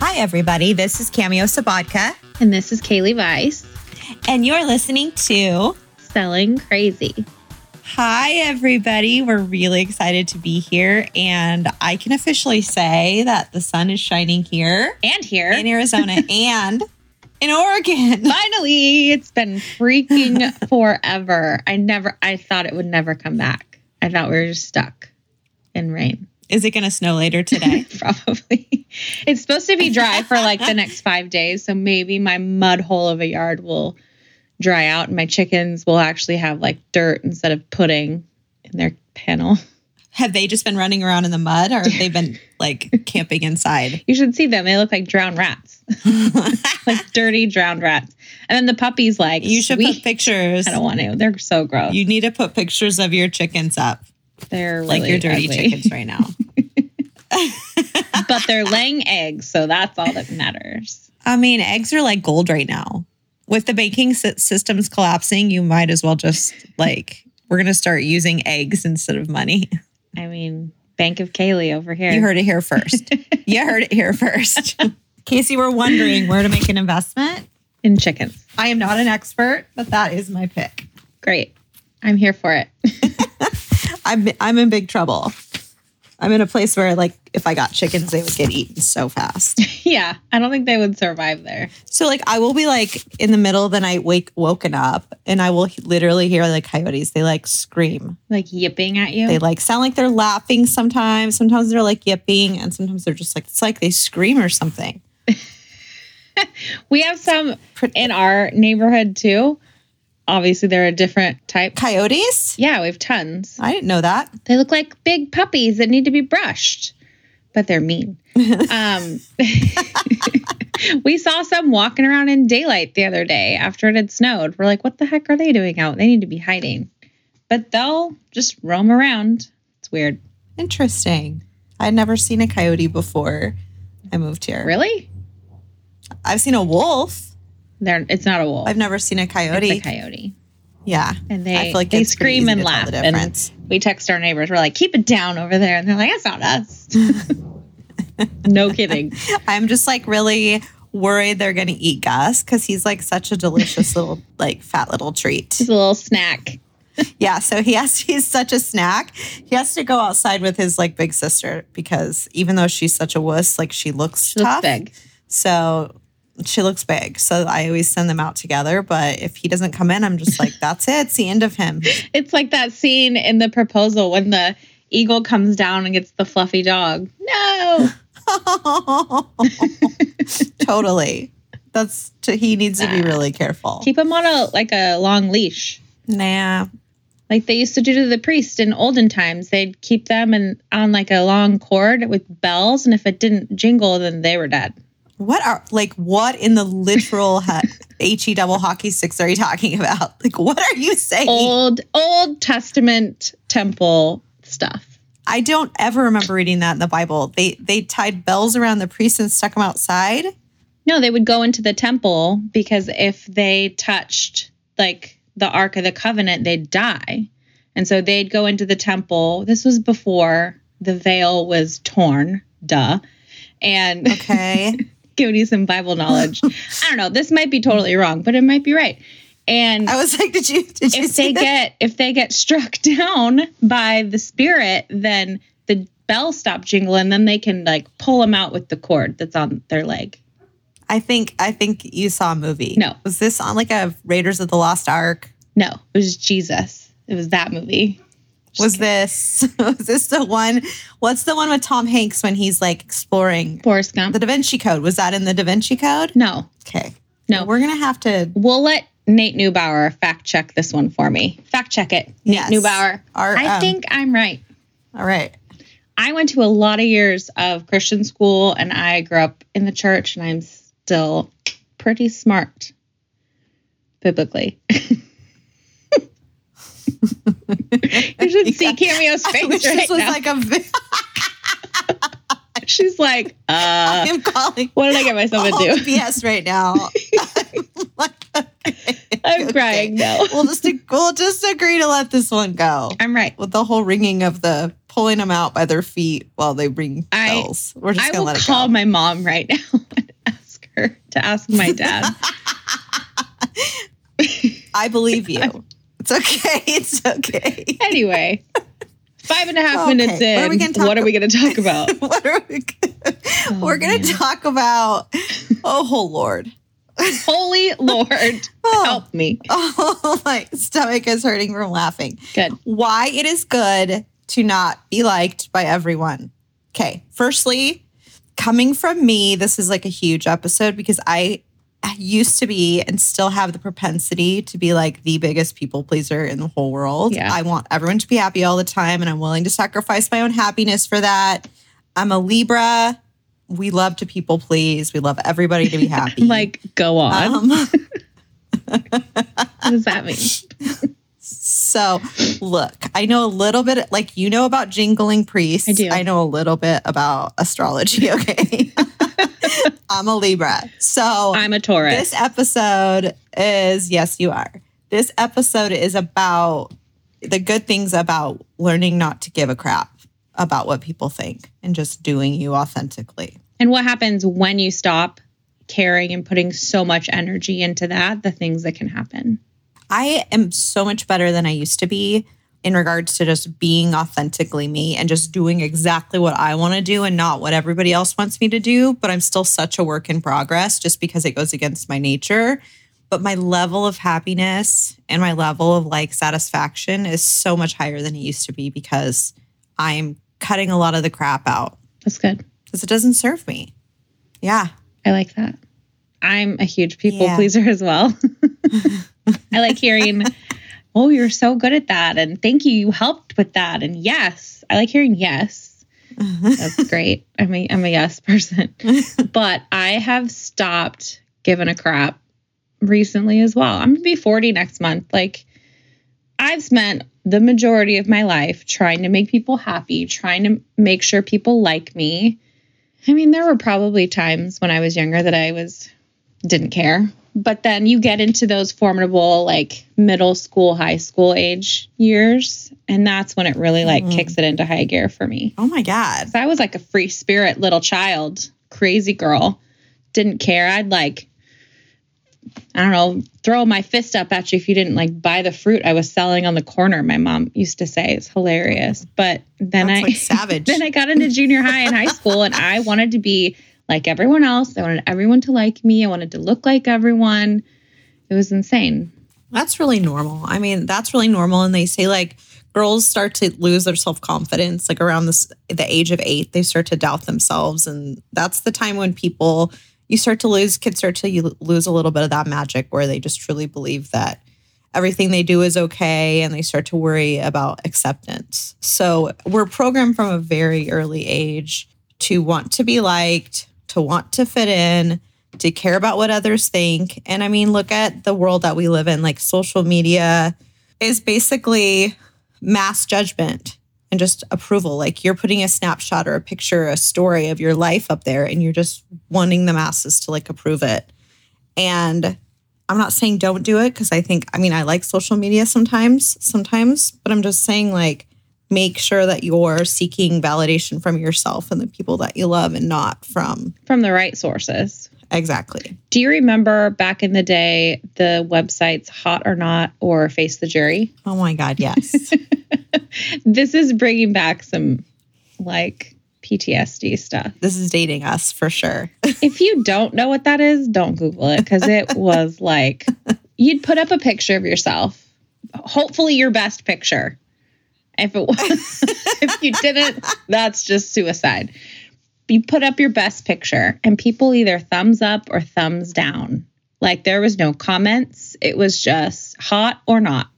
Hi, everybody. This is Cameo Sabatka, And this is Kaylee Weiss, and you're listening to selling crazy. Hi, everybody. We're really excited to be here, and I can officially say that the sun is shining here And here, in Arizona and in Oregon. finally, it's been freaking forever. I never, I thought it would never come back. I thought we were just stuck in rain. Is it going to snow later today? Probably. It's supposed to be dry for like the next five days. So maybe my mud hole of a yard will dry out and my chickens will actually have like dirt instead of pudding in their panel. Have they just been running around in the mud, or have they been like camping inside? You should see them. They look like drowned rats, like dirty drowned rats. And then the puppy's like, You should "Sweet." put pictures. I don't want to. They're so gross. You need to put pictures of your chickens up, they're like your dirty ugly. chickens right now. but they're laying eggs, so that's all that matters. I mean, eggs are like gold right now. With the banking sy- systems collapsing, you might as well just like, we're going to start using eggs instead of money. I mean, Bank of Kaylee over here. You heard it here first. you heard it here first. In case you were wondering where to make an investment, in chickens. I am not an expert, but that is my pick. Great. I'm here for it. I'm, I'm in big trouble. I'm in a place where, like, if I got chickens, they would get eaten so fast. yeah, I don't think they would survive there. So like I will be like in the middle of the night wake woken up and I will literally hear like coyotes. They like scream. Like yipping at you. They like sound like they're laughing sometimes. Sometimes they're like yipping and sometimes they're just like it's like they scream or something. we have some in our neighborhood too. Obviously, there are different type. Coyotes? Yeah, we have tons. I didn't know that. They look like big puppies that need to be brushed, but they're mean. um, we saw some walking around in daylight the other day after it had snowed. We're like, what the heck are they doing out? They need to be hiding. But they'll just roam around. It's weird. Interesting. I'd never seen a coyote before I moved here. Really? I've seen a wolf. They're, it's not a wolf. I've never seen a coyote. It's a coyote. Yeah. And they, I feel like they scream and to laugh. And we text our neighbors. We're like, keep it down over there. And they're like, that's not us. no kidding. I'm just like really worried they're gonna eat Gus because he's like such a delicious little like fat little treat. It's a little snack. Yeah, so he has he's such a snack. He has to go outside with his like big sister because even though she's such a wuss, like she looks She looks tough. big. So she looks big. So I always send them out together. But if he doesn't come in, I'm just like, that's it. It's the end of him. It's like that scene in the proposal when the eagle comes down and gets the fluffy dog. No. totally. That's he needs to be really careful. Keep him on a like a long leash. nah. Like they used to do to the priest in olden times. They'd keep them and on like a long cord with bells, and if it didn't jingle, then they were dead. What are like what in the literal he double hockey sticks are you talking about? Like what are you saying? Old Old Testament temple stuff. I don't ever remember reading that in the Bible. They they tied bells around the priests and stuck them outside. No, they would go into the temple because if they touched like the Ark of the Covenant, they'd die. And so they'd go into the temple. This was before the veil was torn, duh. And Okay. giving you some Bible knowledge. I don't know. This might be totally wrong, but it might be right. And I was like, did you did you if they that? get if they get struck down by the spirit, then the bells stop jingling. Then they can like pull them out with the cord that's on their leg. I think I think you saw a movie. No. Was this on like a Raiders of the Lost Ark? No, it was Jesus. It was that movie. Was this was this the one? What's the one with Tom Hanks when he's like exploring Forrest Gump. the Da Vinci Code? Was that in the Da Vinci Code? no, Okay. No. We're gonna have to we'll let Nate Neubauer fact check this one for me. Fact check it. Nate Yes. Neubauer. Our, I um, think I'm right. all right. I went to a lot of years of Christian school and I grew up in the church and I'm still pretty smart biblically. you should see Cameo's I face right this was now. like a She's like, uh, I'm calling what did I get myself into? BS right now. I'm like, okay. I'm I'm crying now. We'll just we'll just agree to let this one go. I'm right. With the whole ringing of the pulling them out by their feet while they ring I- bells. We're just I gonna let it call go. my mom right now and ask her to ask my dad. I believe you. It's okay. It's okay. anyway, five and a half Okay, minutes in. gonna talk what are we going to talk about? what are we? We're gonna oh, talk about. Oh holy Lord. Holy Lord, Oh, help me. oh, my stomach is hurting from laughing. Good. why it is good to not be liked by everyone. Okay, firstly, coming from me, this is like a huge episode because I used to be and still have the propensity to be like the biggest people pleaser in the whole world. Yeah. I want everyone to be happy all the time and I'm willing to sacrifice my own happiness for that. I'm a Libra. We love to people please. We love everybody to be happy. Like, go on. um, what does that mean? So, look, I know a little bit, like you know about jingling priests. I do. I know a little bit about astrology. Okay. I'm a Libra. So, I'm a Taurus. this episode is, yes, you are. This episode is about the good things about learning not to give a crap about what people think and just doing you authentically. and what happens when you stop caring and putting so much energy into that, the things that can happen. I am so much better than I used to be in regards to just being authentically me and just doing exactly what I want to do and not what everybody else wants me to do. But I'm still such a work in progress just because it goes against my nature. But my level of happiness and my level of like satisfaction is so much higher than it used to be because I'm cutting a lot of the crap out That's good. because it doesn't serve me. Yeah. I like that. I'm a huge people Yeah. pleaser as well. I like hearing, oh, you're so good at that. And thank you. You helped with that. And yes, I like hearing yes. That's great. I'm a, I'm a yes person. but I have stopped giving a crap recently as well. I'm going to be 40 next month. Like, I've spent the majority of my life trying to make people happy, trying to make sure people like me. I mean, there were probably times when I was younger that I was didn't care. But then you get into those formidable like middle school, high school age years, and that's when it really like Mhm. kicks it into high gear for me. Oh my god I was like a free spirit little child, crazy girl. Didn't care. I'd like I don't know, throw my fist up at you if you didn't like buy the fruit I was selling on the corner. My mom used to say it's hilarious. But then That's I like savage. then I got into junior high and high school and I wanted to be like everyone else. I wanted everyone to like me. I wanted to look like everyone. It was insane. That's really normal. I mean, that's really normal. And they say like girls start to lose their self confidence, like around this the age of eight, they start to doubt themselves, and that's the time when people you start to lose kids start to you lose a little bit of that magic where they just truly believe that everything they do is okay and they start to worry about acceptance. So we're programmed from a very early age to want to be liked, to want to fit in, to care about what others think. And I mean, look at the world that we live in. Like social media is basically mass judgment and just approval. Like you're putting a snapshot or a picture, a story of your life up there, and you're just wanting the masses to like approve it. And I'm not saying don't do it because I think, I mean, I like social media sometimes, sometimes, but I'm just saying like make sure that you're seeking validation from yourself and the people that you love and not from From the right sources. exactly. Do you remember back in the day the websites Hot or Not or Face the Jury? Oh my God, yes. This is bringing back some like PTSD stuff. this is dating us for sure. if you don't know what that is, don't Google it because it was like you'd put up a picture of yourself, hopefully your best picture. If it was, if you didn't, that's just suicide. You put up your best picture, and people either thumbs up or thumbs down. Like there was no comments. It was just hot or not.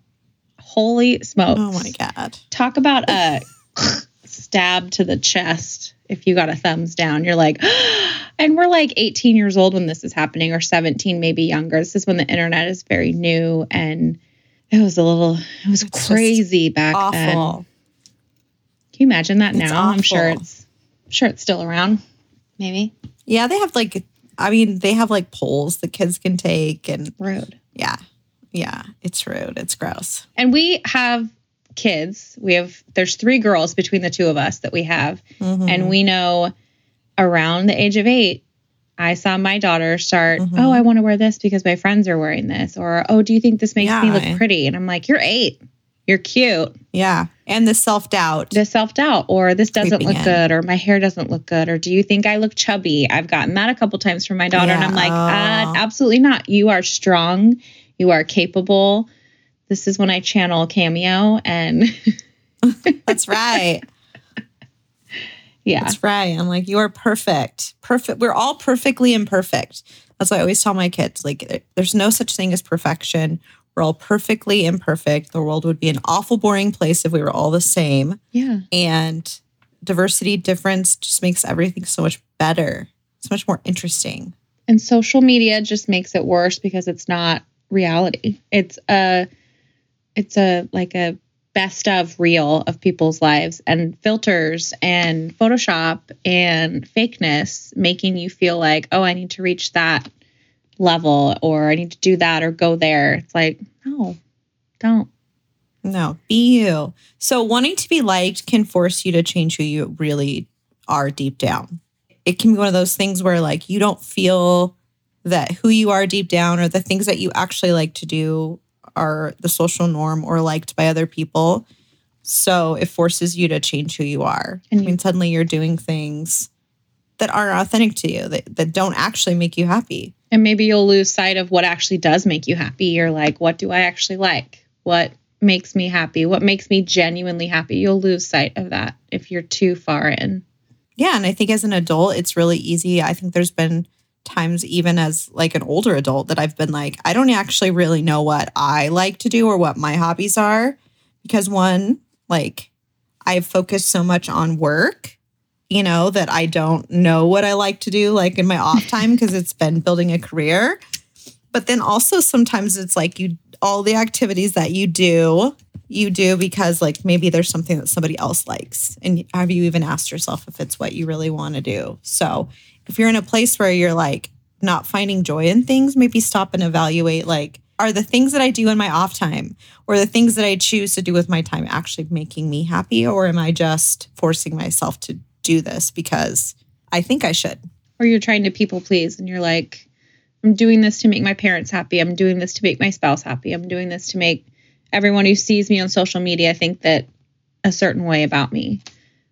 Holy smokes! Oh my God. talk about a stab to the chest if you got a thumbs down you're like and we're like 18 years old when this is happening or 17 maybe younger this is when the internet is very new and it was a little it was It's crazy back then can you imagine that It's now i'm sure it's I'm sure it's still around maybe Yeah, they have like, I mean, they have like polls that kids can take and rude yeah. Yeah, it's rude. It's gross. And we have kids. We have there's three girls between the two of us that we have. Mhm. And we know around the age of 8 I saw my daughter start, Mhm. "Oh, I want to wear this because my friends are wearing this." Or, "Oh, do you think this makes me look pretty?" And I'm like, "You're 8. You're cute." yeah, and the self doubt. the self doubt, or this doesn't Creeping look in. good, or my hair doesn't look good, or do you think I look chubby? I've gotten that a couple times from my daughter, and I'm like, uh, Oh. absolutely not. You are strong, you are capable. This is when I channel Cameo, and That's right. Yeah, That's right. I'm like, you are perfect. Perfect. We're all perfectly imperfect. That's what I always tell my kids. Like, there's no such thing as perfection. We're all perfectly imperfect. The world would be an awful boring place if we were all the same. yeah, And diversity, difference just makes everything so much better. It's much more interesting. and social media just makes it worse because it's not reality. It's a, it's a like a best of reel of people's lives and filters and Photoshop and fakeness making you feel like, oh, I need to reach that level or I need to do that or go there. It's like, no, don't. No, be you. So, wanting to be liked can force you to change who you really are deep down. It can be one of those things where, like, you don't feel that who you are deep down or the things that you actually like to do are the social norm or liked by other people. So, it forces you to change who you are. And I mean, suddenly you're doing things that aren't authentic to you, that, that don't actually make you happy. And maybe you'll lose sight of what actually does make you happy. You're like, what do I actually like? What makes me happy? What makes me genuinely happy? You'll lose sight of that if you're too far in. Yeah, and I think as an adult, it's really easy. I think there's been times even as like an older adult that I've been like, I don't actually really know what I like to do or what my hobbies are because one, like I've focused so much on work, you know, that I don't know what I like to do like in my off time because it's been building a career. But then also sometimes it's like you all the activities that you do you do because like maybe there's something that somebody else likes and have you even asked yourself if it's what you really want to do so if you're in a place where you're like not finding joy in things maybe stop and evaluate like are the things that i do in my off time or the things that i choose to do with my time actually making me happy or am i just forcing myself to do this because i think i should Or you're trying to people please and you're like, I'm doing this to make my parents happy. I'm doing this to make my spouse happy. I'm doing this to make everyone who sees me on social media think that a certain way about me.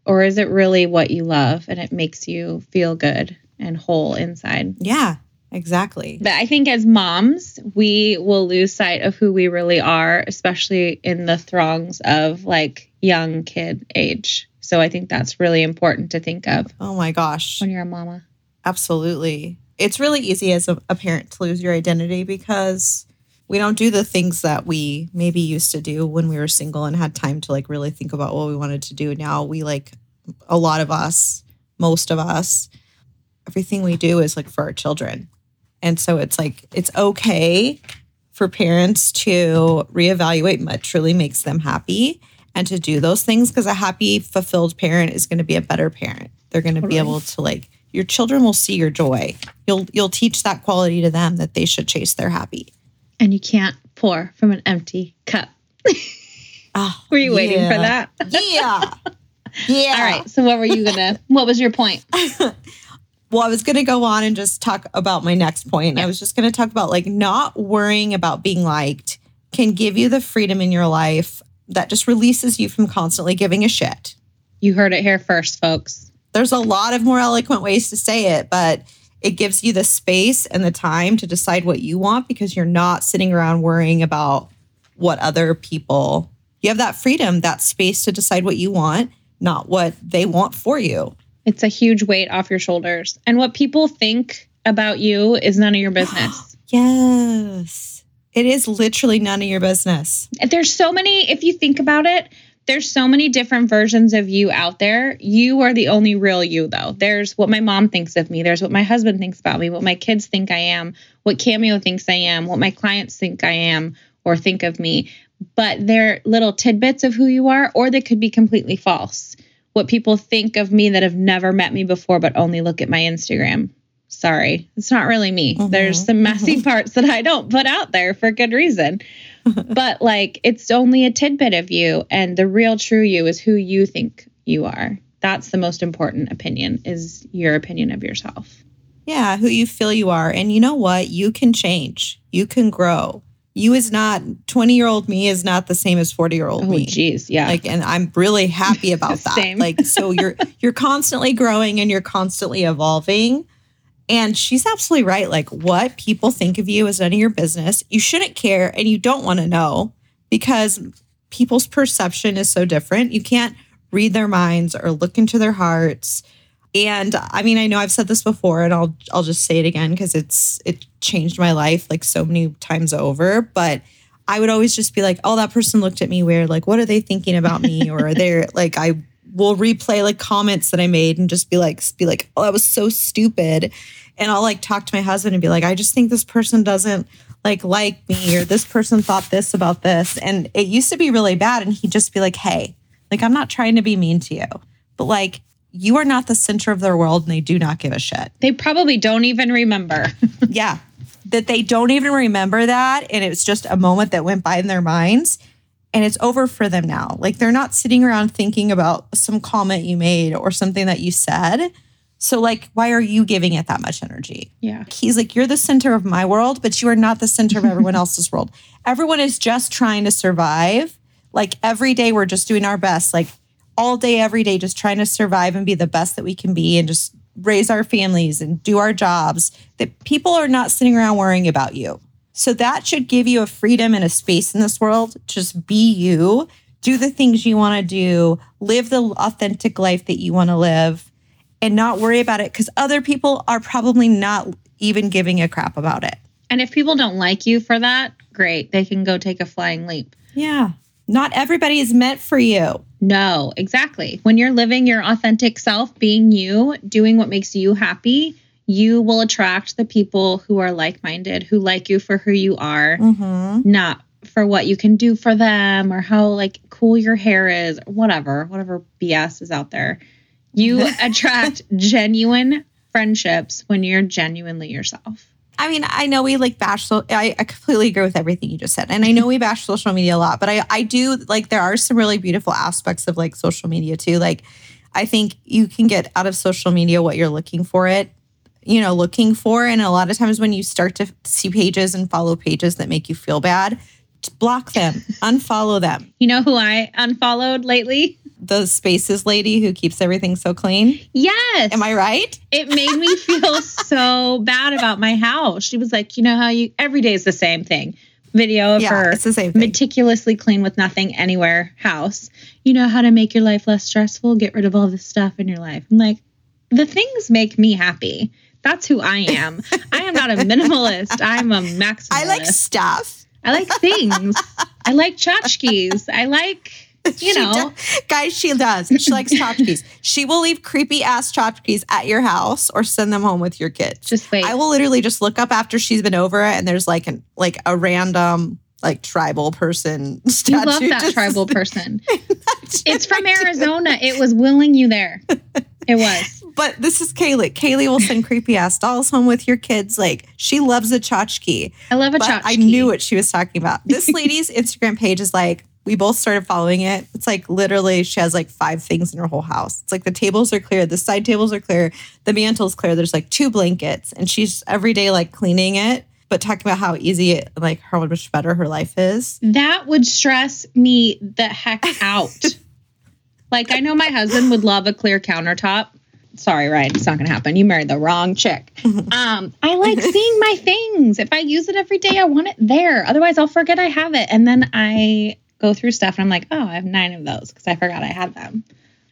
Or is it really what you love and it makes you feel good and whole inside? yeah exactly But I think as moms, we will lose sight of who we really are, especially in the throngs of like young kid age. So I think that's really important to think of oh my gosh when you're a mama. Absolutely. It's really easy as a, a parent to lose your identity because we don't do the things that we maybe used to do when we were single and had time to like really think about what we wanted to do. Now we like a lot of us, most of us, everything we do is like for our children. And so it's like it's okay for parents to reevaluate what truly makes them happy and to do those things because a happy, fulfilled parent is going to be a better parent. They're going to be able to like your children will see your joy. You'll you'll teach that quality to them that they should chase their happy. And you can't pour from an empty cup. Oh, Were you waiting for that? Yeah. Yeah. All right. So what were you gonna? What was your point? Well, I was going to go on and just talk about my next point. I was just going to talk about like not worrying about being liked can give you the freedom in your life that just releases you from constantly giving a shit. You heard it here first, folks. There's a lot of more eloquent ways to say it, but it gives you the space and the time to decide what you want because you're not sitting around worrying about what other people. You have that freedom, that space to decide what you want, not what they want for you. It's a huge weight off your shoulders. And what people think about you is none of your business. Yes. It is literally none of your business. there's so many, if you think about it, there's so many different versions of you out there. You are the only real you, though. There's what my mom thinks of me. There's what my husband thinks about me, what my kids think I am, what Cameo thinks I am, what my clients think I am or think of me. But they're little tidbits of who you are, or they could be completely false. What people think of me that have never met me before, but only look at my Instagram Sorry, it's not really me. Mhm. There's some messy parts that I don't put out there for good reason. but like, it's only a tidbit of you, and the real true you is who you think you are. That's the most important opinion, is your opinion of yourself. Yeah, who you feel you are. And you know what? You can change. You can grow. You is not 20 year old me is not the same as 40 year old Oh, me. Jeez, Yeah. Like, and I'm really happy about that. Like, so you're you're constantly growing and you're constantly evolving. And she's absolutely right. Like, what people think of you is none of your business. You shouldn't care and you don't want to know because people's perception is so different. You can't read their minds or look into their hearts. And I mean, I know I've said this before and I'll I'll just say it again because it's it changed my life like so many times over. But I would always just be like, oh, that person looked at me weird. Like, what are they thinking about me? Or they're like, I will replay like comments that I made and just be like, be like, oh, that was so stupid. And I'll like talk to my husband and be like, I just think this person doesn't like like me or this person thought this about this. And it used to be really bad. And he'd just be like, hey, like I'm not trying to be mean to you, but like you are not the center of their world and they do not give a shit. they probably don't even remember. Yeah. That they don't even remember that. And it's just a moment that went by in their minds and it's over for them now. Like they're not sitting around thinking about some comment you made or something that you said. So, like, why are you giving it that much energy? yeah. He's like, You're the center of my world, but you are not the center of everyone else's world. Everyone is just trying to survive. Like, every day we're just doing our best. Like, all day, every day, just trying to survive and be the best that we can be and just raise our families and do our jobs. That people are not sitting around worrying about you. So, that should give you a freedom and a space in this world. Just be you, do the things you want to do, live the authentic life that you want to live and not worry about it because other people are probably not even giving a crap about it. And if people don't like you for that, great. They can go take a flying leap. Yeah. Not everybody is meant for you. No, exactly. When you're living your authentic self, being you, doing what makes you happy, you will attract the people who are like minded, who like you for who you are, Mm-hmm. not for what you can do for them or how like cool your hair is, or whatever, whatever BS is out there. You attract genuine friendships when you're genuinely yourself. I mean, I know we like bash. So I, I completely agree with everything you just said, and I know we bash social media a lot. But I, I do like there are some really beautiful aspects of like social media too. Like, I think you can get out of social media what you're looking for it, you know, looking for. And a lot of times when you start to see pages and follow pages that make you feel bad, block them, unfollow them. You know who I unfollowed lately? The spaces lady who keeps everything so clean. Yes. Am I right? it made me feel so bad about my house. She was like, you know how you every day is the same thing. Video of Yeah, her it's the same thing. meticulously clean with nothing anywhere house. You know how to make your life less stressful, get rid of all the stuff in your life. I'm like, the things make me happy. That's who I am. I am not a minimalist. I'm a maximalist. I like stuff. I like things. I like tchotchkes. I like, you know, does- guys, she does. She likes tchotchkes. She will leave creepy ass tchotchkes at your house or send them home with your kids. just wait. I will literally just look up after she's been over it, and there's like an like a random like tribal person you statue. love that just- tribal person. It's from Arizona. It was willing you there. It was. But this is Kaylee. Kaylee will send creepy ass dolls home with your kids. Like she loves a tchotchke. I love a But tchotchke. I knew what she was talking about. This lady's Instagram page is like, we both started following it. It's like literally she has like five things in her whole house. It's like the tables are clear, the side tables are clear, the mantle's clear. There's like two blankets, and she's every day like cleaning it, but talking about how easy it, like how much better her life is. That would stress me the heck out. like I know my husband would love a clear countertop. Sorry, Ryan, it's not gonna happen. You married the wrong chick. Um, I like seeing my things. If I use it every day, I want it there. Otherwise, I'll forget I have it. And then I go through stuff and I'm like, oh, I have nine of those because I forgot I had them.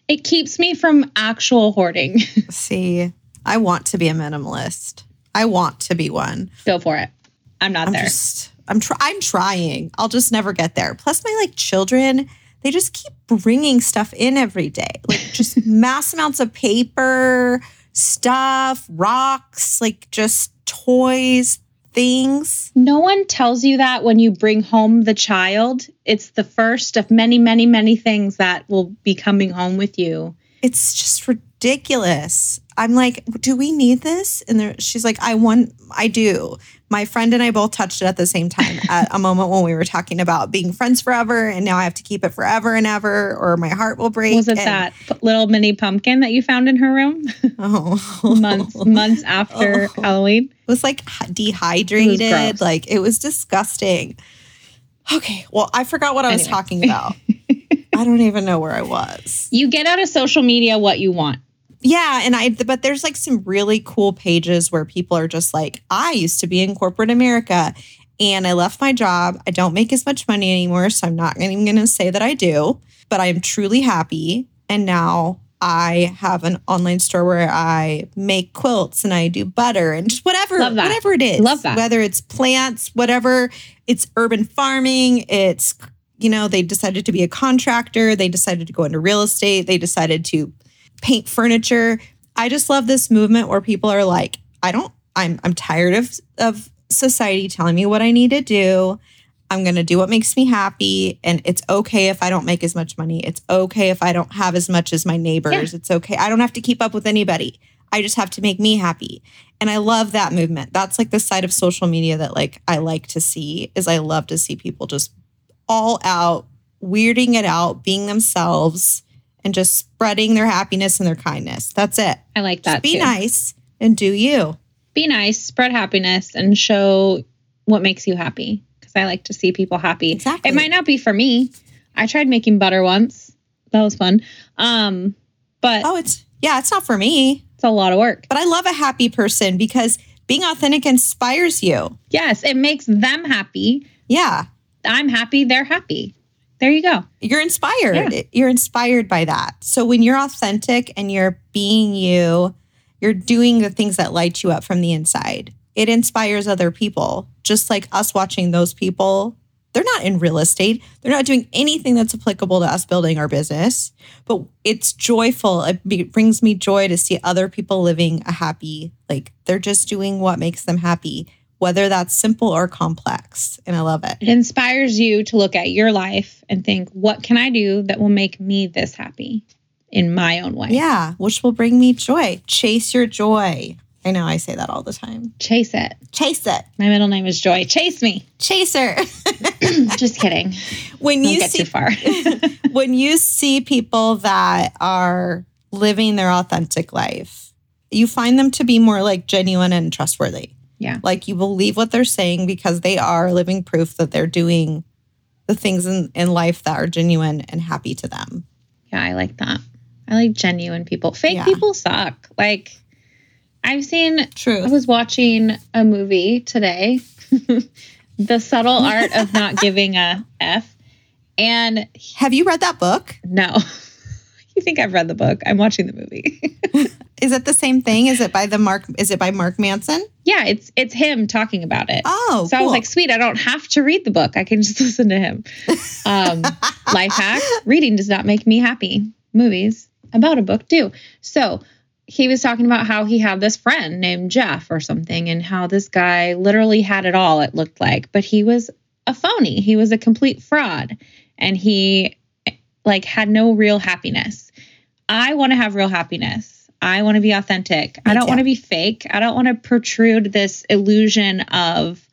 It keeps me from actual hoarding. See, I want to be a minimalist. I want to be one. go for it. I'm not I'm there. just I'm try- I'm trying. I'll just never get there. Plus my like children, they just keep bringing stuff in every day. Like just mass amounts of paper, stuff, rocks, like just toys, things. No one tells you that when you bring home the child. It's the first of many, many, many things that will be coming home with you. It's just ridiculous. I'm like, do we need this? And there, she's like, I want, I do. My friend and I both touched it at the same time at a moment when we were talking about being friends forever, and now I have to keep it forever and ever, or my heart will break. Was it And- that little mini pumpkin that you found in her room Oh, months months after Oh. Halloween? It was like dehydrated. gross. like it was disgusting. Okay, well, I forgot what I was Anyway. talking about. I don't even know where I was. You get out of social media what you want. Yeah, and I but there's like some really cool pages where people are just like, I used to be in corporate America and I left my job. I don't make as much money anymore, so I'm not even going to say that I do, but I'm truly happy and now I have an online store where I make quilts and I do butter and just whatever, whatever it is. Love that. Whether it's plants, whatever, it's urban farming, it's you know, they decided to be a contractor, they decided to go into real estate, they decided to paint furniture. I just love this movement where people are like, I don't, I'm, I'm tired of, of society telling me what I need to do. I'm going to do what makes me happy. And it's okay if I don't make as much money. It's okay if I don't have as much as my neighbors. It's okay. I don't have to keep up with anybody. I just have to make me happy. And I love that movement. That's like the side of social media that like I like to see is I love to see people just all out, weirding it out, being themselves and just spreading their happiness and their kindness. That's it. I like Just that be too. nice and do you. Be nice, spread happiness, and show what makes you happy. Because I like to see people happy. Exactly. It might not be for me. I tried making butter once. That was fun. Um, but Oh, it's yeah, it's not for me. it's a lot of work. But I love a happy person because being authentic inspires you. Yes, it makes them happy. Yeah. I'm happy. They're happy. There you go. You're inspired. You're inspired by that. So when you're authentic and you're being you, you're doing the things that light you up from the inside. It inspires other people. Just like us watching those people. They're not in real estate. They're not doing anything that's applicable to us building our business, but it's joyful. It brings me joy to see other people living a happy, like they're just doing what makes them happy, whether that's simple or complex. And I love it. It inspires you to look at your life and think, what can I do that will make me this happy in my own way? Yeah, which will bring me joy. Chase your joy. I know I say that all the time. Chase it. Chase it. My middle name is Joy. Chase me. Chaser. Just kidding. when Don't you get see too far. when you see people that are living their authentic life, you find them to be more like genuine and trustworthy. Yeah. Like you believe what they're saying because they are living proof that they're doing the things in, in life that are genuine and happy to them. Yeah, I like that. I like genuine people. Fake Yeah. people suck. Like, I've seen, True. I was watching a movie today, The Subtle Art of Not Giving a F. And Have you read that book? no, you think I've read the book? I'm watching the movie. Is it the same thing? Is it by the Mark is it by Mark Manson? yeah, it's it's him talking about it. Oh, so I was like, sweet, I don't have to read the book. I can just listen to him. Um, life hack reading does not make me happy. Movies about a book do. So he was talking about how he had this friend named Jeff or something, and how this guy literally had it all, it looked like, but he was a phony. He was a complete fraud. And he like had no real happiness. I want to have real happiness. I want to be authentic. I don't want to be fake. I don't want to protrude this illusion of,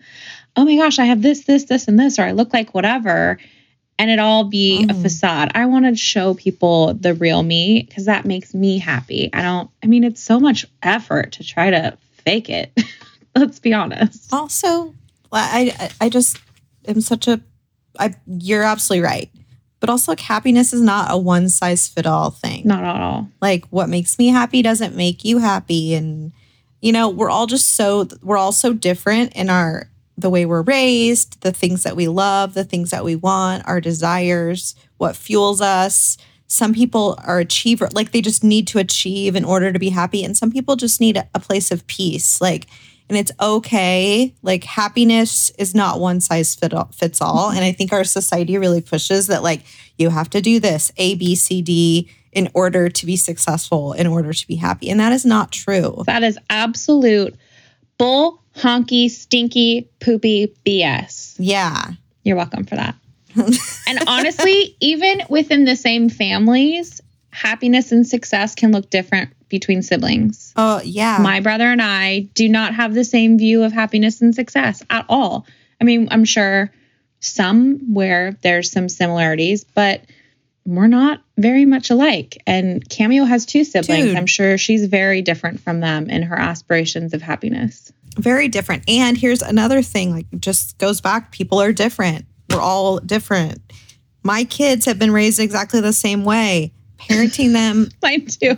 oh my gosh, I have this, this, this, and this, or I look like whatever, and it all be a Mm. facade. I want to show people the real me because that makes me happy. I don't, I mean, it's so much effort to try to fake it. Let's be honest. also I I, I just am such a I you're absolutely right. But also like happiness is not a one size fit all thing. Not at all. Like what makes me happy doesn't make you happy and you know, we're all just so we're all so different in our the way we're raised, the things that we love, the things that we want, our desires, what fuels us. Some people are achiever, like they just need to achieve in order to be happy. And some people just need a, a place of peace. Like, and it's okay. Like happiness is not one size fit all, fits all. And I think our society really pushes that like you have to do this A, B, C, D in order to be successful, in order to be happy. And that is not true. That is absolute bull, honky, stinky, poopy BS. Yeah. You're welcome for that. and honestly, even within the same families, happiness and success can look different between siblings. Oh, yeah. My brother and I do not have the same view of happiness and success at all. I mean, I'm sure somewhere there's some similarities, but we're not very much alike. And Cameo has two siblings. Dude. I'm sure she's very different from them in her aspirations of happiness. very different. And here's another thing like just goes back people are different. We're all different. My kids have been raised exactly the same way. Parenting them Mine too.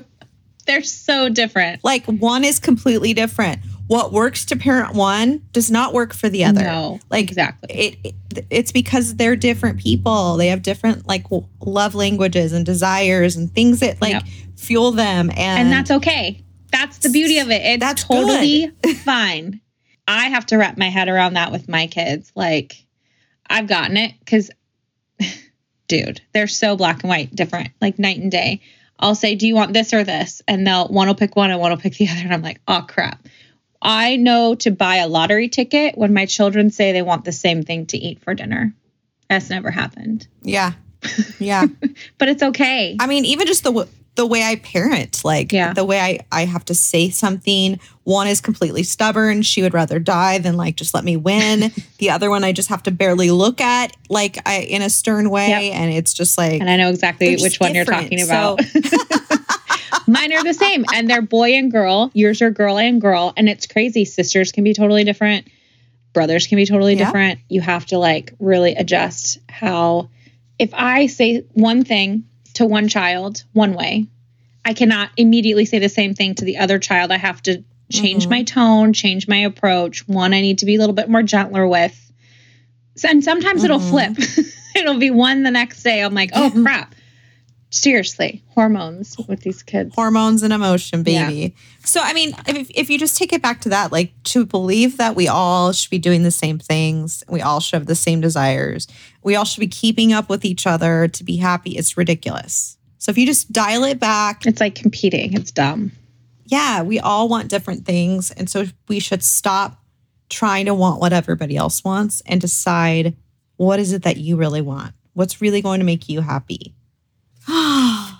They're so different. like one is completely different. What works to parent one does not work for the other. No, like exactly. It, it it's because they're different people. They have different like love languages and desires and things that like Yep. fuel them and, and that's okay. That's the beauty of it. It's That's totally fine. I have to wrap my head around that with my kids. Like, I've gotten it because, dude, they're so black and white, different, like night and day. I'll say, "Do you want this or this?" And they'll one will pick one and one will pick the other, and I'm like, "Oh crap." I know to buy a lottery ticket when my children say they want the same thing to eat for dinner. That's never happened, yeah. Yeah. but it's okay. I mean, even just the the way I parent, like Yeah. the way I I have to say something. One is completely stubborn; she would rather die than like just let me win. the other one, I just have to barely look at, like I in a stern way, Yep. and it's just like And I know exactly which one you're talking so- about. Mine are the same, and they're boy and girl. Yours are girl and girl, and it's crazy. Sisters can be totally different. Brothers can be totally Yeah. different. You have to like really adjust how. If I say one thing to one child one way, I cannot immediately say the same thing to the other child. I have to change Mhm. my tone, change my approach. One I need to be a little bit more gentler with. And sometimes it'll Mhm. flip. it'll be one the next day. I'm like, oh crap. Seriously, hormones with these kids. hormones and emotion, Yeah. baby. So, I mean, if, if you just take it back to that, like to believe that we all should be doing the same things, we all should have the same desires, we all should be keeping up with each other to be happy, it's ridiculous. So, if you just dial it back, It's like competing. It's dumb. yeah, we all want different things. And so, we should stop trying to want what everybody else wants and decide what is it that you really want? What's really going to make you happy?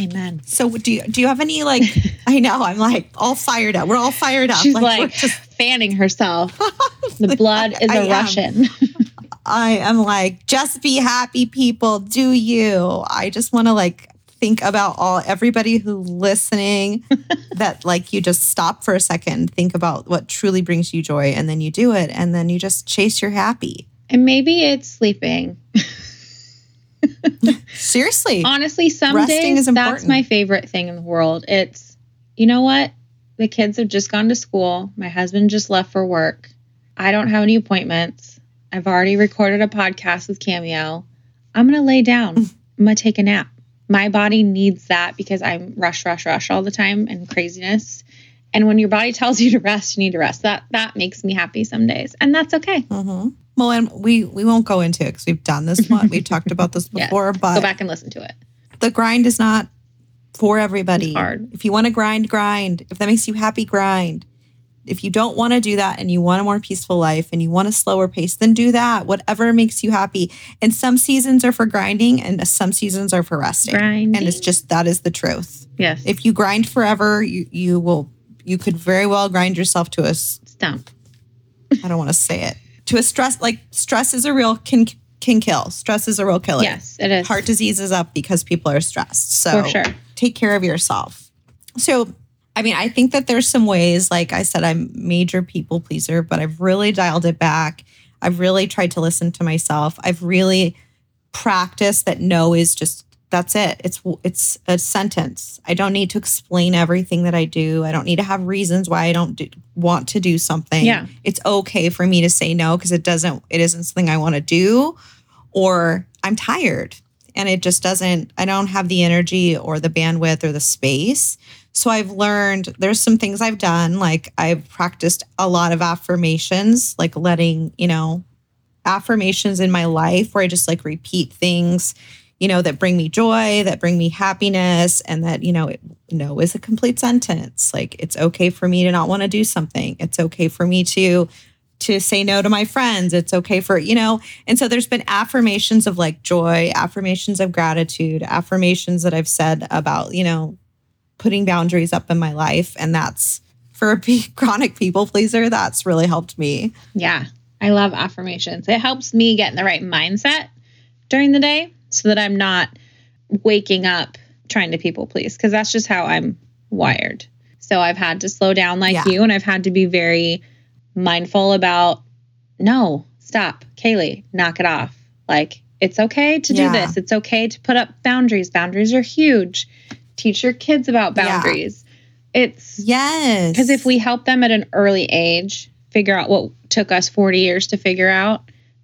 Amen. So do you do you have any like I know I'm like all fired up. We're all fired up. She's we're like just- fanning herself. The blood is I a am. Russian. I am like just be happy people, do you? I just want to like think about all everybody who listening that like you just stop for a second, think about what truly brings you joy and then you do it and then you just chase your happy. and maybe it's sleeping. Seriously. Honestly, some Resting days is that's my favorite thing in the world. It's, you know what? The kids have just gone to school. My husband just left for work. I don't have any appointments. I've already recorded a podcast with Cameo. I'm going to lay down. I'm going to take a nap. My body needs that because I'm rush, rush, rush all the time and craziness. And when your body tells you to rest, you need to rest. That that makes me happy some days, and that's okay. hmm Well, and we we won't go into it because we've done this one. We've talked about this before, but Go back and listen to it. the grind is not for everybody. It's hard. If you want to grind, grind. If that makes you happy, grind. If you don't want to do that and you want a more peaceful life and you want a slower pace, then do that. Whatever makes you happy. And some seasons are for grinding and some seasons are for resting. Grinding. And it's just that is the truth. Yes, If you grind forever, you you will you could very well grind yourself to a stump. I don't want to say it. To a stress like stress is a real can can kill. Stress is a real killer Yes, it is. heart disease is up because people are stressed. So sure. take care of yourself. So I mean, I think that there's some ways, like I said, I'm major people pleaser, but I've really dialed it back. I've really tried to listen to myself. I've really practiced that no is just that's it. It's it's a sentence. I don't need to explain everything that I do. I don't need to have reasons why I don't do, want to do something. Yeah. It's okay for me to say no because it doesn't it isn't something I want to do or I'm tired and it just doesn't I don't have the energy or the bandwidth or the space. So I've learned there's some things I've done like I've practiced a lot of affirmations like letting, you know, affirmations in my life where I just like repeat things, you know, that bring me joy, that bring me happiness, and that, you know, it, no is a complete sentence. Like it's okay for me to not want to do something. It's okay for me to to say no to my friends. It's okay for, you know, and so there's been affirmations of like joy, affirmations of gratitude, affirmations that I've said about, you know, putting boundaries up in my life. And that's for a chronic people pleaser, that's really helped me. Yeah. I love affirmations. It helps me get in the right mindset during the day so that I'm not waking up trying to people please because that's just how I'm wired. So I've had to slow down like yeah. you and I've had to be very mindful about no, stop, Kaylee, knock it off. Like it's okay to do yeah. this. It's okay to put up boundaries. Boundaries are huge. Teach your kids about boundaries. Yeah. It's yes. Because if we help them at an early age figure out what took us 40 years to figure out,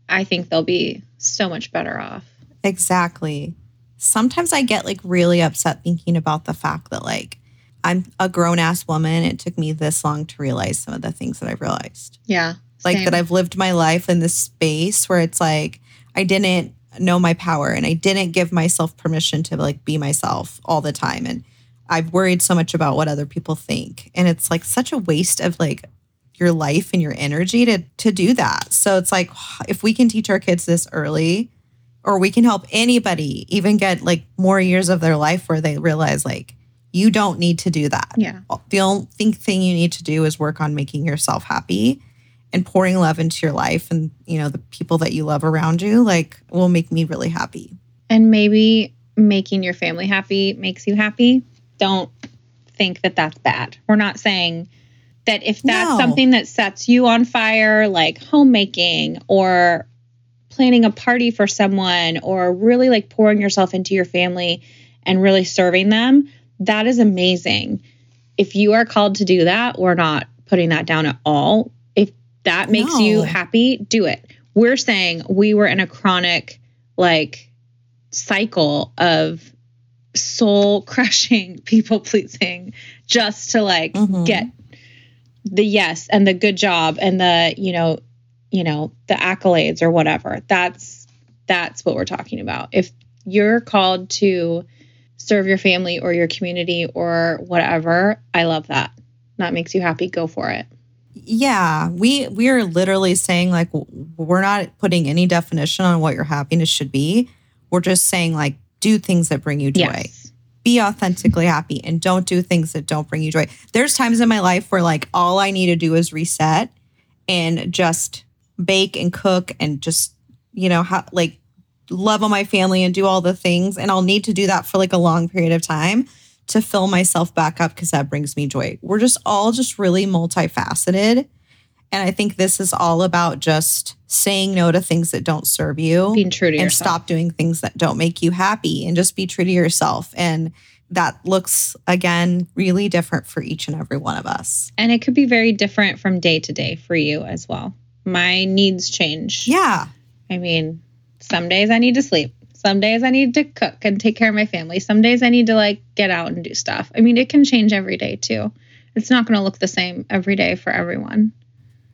I think they'll be so much better off. Exactly. Sometimes I get like really upset thinking about the fact that like I'm a grown ass woman. It took me this long to realize some of the things that I've realized. Yeah. Like that I've lived my life in this space where it's like I didn't know my power and I didn't give myself permission to like be myself all the time. And I've worried so much about what other people think. And it's like such a waste of like your life and your energy to to do that. So it's like if we can teach our kids this early or we can help anybody even get like more years of their life where they realize like you don't need to do that. Yeah. The only thing you need to do is work on making yourself happy and pouring love into your life and you know the people that you love around you like will make me really happy. And maybe making your family happy makes you happy. Don't think that that's bad. We're not saying that if that's no. something that sets you on fire like homemaking or planning a party for someone or really like pouring yourself into your family and really serving them, that is amazing. If you are called to do that, we're not putting that down at all. If that makes no. you happy, do it. We're saying we were in a chronic like cycle of soul crushing people pleasing just to like mm-hmm. get the yes and the good job and the you know you know the accolades or whatever that's that's what we're talking about if you're called to serve your family or your community or whatever, I love that. That makes you happy, go for it. Yeah, we we are literally saying like we're not putting any definition on what your happiness should be. We're just saying like do things that bring you joy. Yes. Be authentically happy and don't do things that don't bring you joy. There's times in my life where like all I need to do is reset and just bake and cook and just you know how like love on my family and do all the things. And I'll need to do that for like a long period of time to fill myself back up because that brings me joy. We're just all just really multifaceted. And I think this is all about just saying no to things that don't serve you. Being true to and yourself. stop doing things that don't make you happy and just be true to yourself. And that looks again really different for each and every one of us. And it could be very different from day to day for you as well. My needs change. Yeah. I mean, some days I need to sleep. Some days I need to cook and take care of my family. Some days I need to like get out and do stuff. I mean, it can change every day too. It's not going to look the same every day for everyone.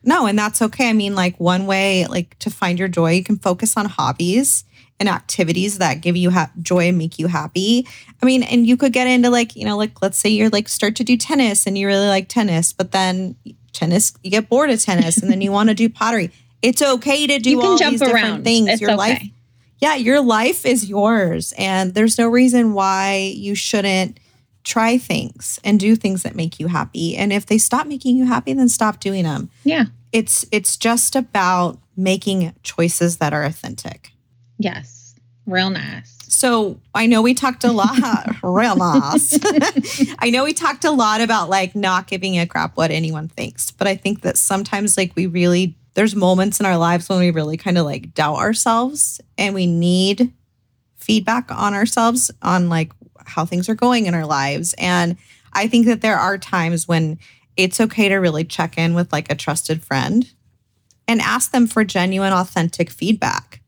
No, and that's okay. I mean, like one way like to find your joy, you can focus on hobbies and activities that give you ha- joy and make you happy. I mean, and you could get into like, you know, like let's say you're like start to do tennis and you really like tennis, but then tennis you get bored of tennis and then you want to do pottery. It's okay to do you can all jump these around. different things. It's your okay. life, yeah, your life is yours, and there's no reason why you shouldn't try things and do things that make you happy. And if they stop making you happy, then stop doing them. Yeah, it's it's just about making choices that are authentic. Yes, real nice. So I know we talked a lot, real nice. I know we talked a lot about like not giving a crap what anyone thinks, but I think that sometimes like we really there's moments in our lives when we really kind of like doubt ourselves and we need feedback on ourselves on like how things are going in our lives. And I think that there are times when it's okay to really check in with like a trusted friend and ask them for genuine, authentic feedback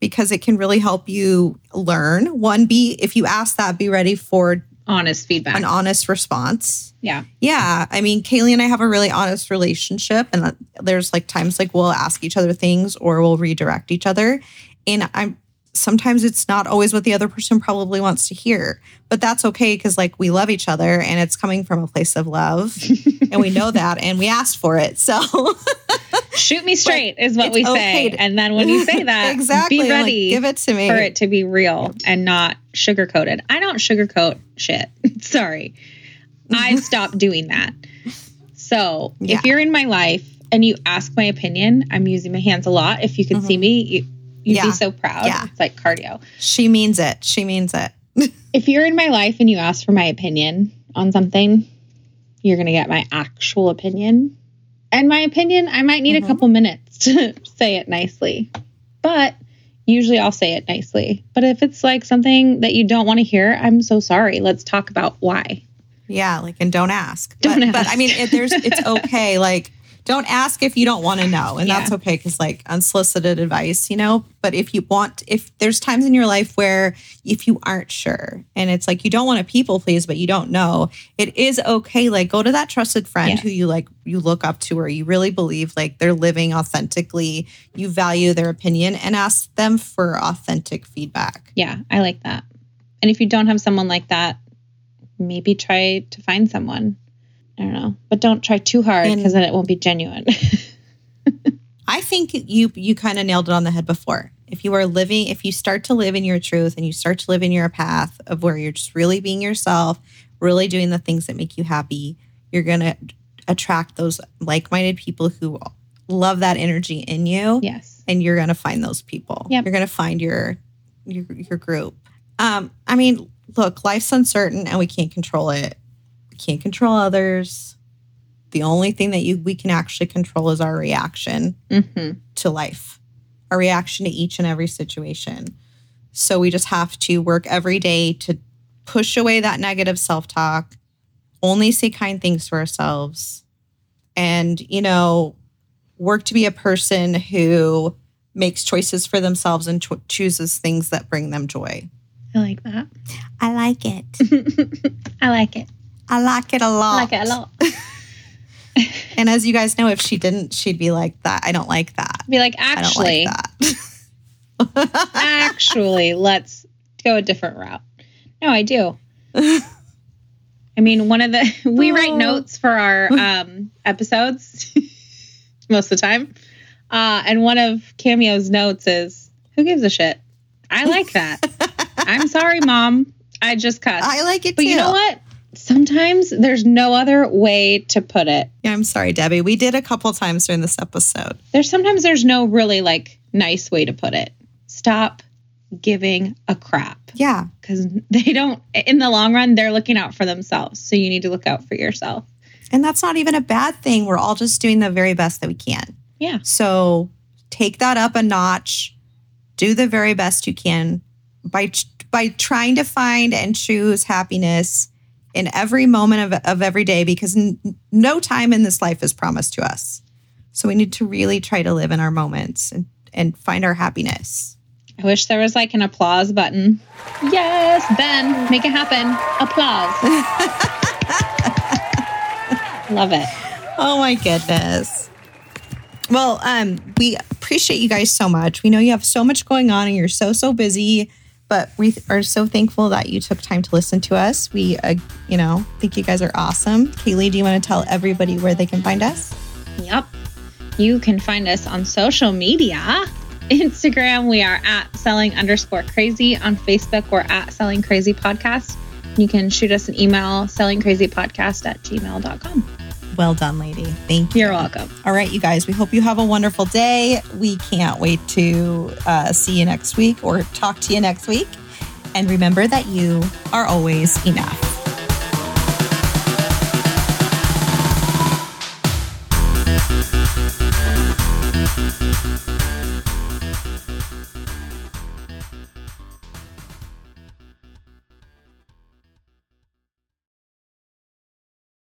because it can really help you learn. One, be if you ask that, be ready for honest feedback, an honest response. Yeah. Yeah. I mean, Kaylee and I have a really honest relationship. And uh, there's like times like we'll ask each other things or we'll redirect each other. And I'm sometimes it's not always what the other person probably wants to hear, but that's okay because like we love each other and it's coming from a place of love and we know that and we asked for it. So Shoot me straight is what we okay say. to- And then when you say that, exactly, be I'm like, ready give it to me. for it to be real and not sugarcoated. I don't sugarcoat shit. Sorry. I've stopped doing that. So Yeah. if you're in my life and you ask my opinion, I'm using my hands a lot. If you could see mm-hmm. me, you, you'd Yeah. be so proud. Yeah. It's like cardio. She means it. She means it. If you're in my life and you ask for my opinion on something, you're going to get my actual opinion. And my opinion, I might need Mhm. a couple minutes to say it nicely. But usually I'll say it nicely. But if it's like something that you don't want to hear, I'm so sorry. Let's talk about why. Yeah, like and don't ask. Don't but, but I mean, it, there's it's okay. Like don't ask if you don't want to know, and that's okay because like unsolicited advice, you know. But if you want, if there's times in your life where if you aren't sure, and it's like you don't want to people please, but you don't know, it is okay. Like go to that trusted friend Yes. who you like you look up to, or you really believe like they're living authentically. You value their opinion, and ask them for authentic feedback. Yeah, I like that. And if you don't have someone like that, maybe try to find someone. I don't know. But don't try too hard because then it won't be genuine. I think you you kind of nailed it on the head before. If you are living, if you start to live in your truth and you start to live in your path of where you're just really being yourself, really doing the things that make you happy, you're going to attract those like-minded people who love that energy in you yes. and you're going to find those people. Yep. You're going to find your your your group. Um I mean, look, life's uncertain and we can't control it. We can't control others. The only thing that you we can actually control is our reaction hmm to life, our reaction to each and every situation. So we just have to work every day to push away that negative self talk, only say kind things to ourselves, and, you know, work to be a person who makes choices for themselves and cho- chooses things that bring them joy. I like that. I like it. I like it. I like it a lot. I like it a lot. And as you guys know, if she didn't, she'd be like that. I don't like that. Be like, I don't actually, like that. actually, let's go a different route. No, I do. I mean, one of the we write Oh. notes for our um, episodes most of the time, uh, and one of Cameo's notes is, "Who gives a shit?" I like that. I'm sorry, mom. I just cussed. I like it but too. you know what? Sometimes there's no other way to put it. Yeah, I'm sorry, Debbie. We did a couple times during this episode. There's sometimes there's no really like nice way to put it. Stop giving a crap Yeah. because they don't in the long run they're looking out for themselves so you need to look out for yourself And that's not even a bad thing. We're all just doing the very best that we can. yeah So take that up a notch. Do the very best you can by by trying to find and choose happiness in every moment of, of every day because n- no time in this life is promised to us. So we need to really try to live in our moments and, and find our happiness. i wish there was like an applause button yes ben make it happen applause love it Oh my goodness. Well, um, we appreciate you guys so much. We know you have so much going on and you're so so busy, but we are so thankful that you took time to listen to us. We, uh, you know, think you guys are awesome. Kaylee, do you want to tell everybody where they can find us? yep you can find us on social media instagram we are at selling underscore crazy on facebook we're at selling crazy podcast you can shoot us an email sellingcrazypodcast at gmail.com Well done, lady. Thank you. you're welcome All right, you guys, we hope you have a wonderful day. We can't wait to uh, see you next week or talk to you next week. And remember that you are always enough.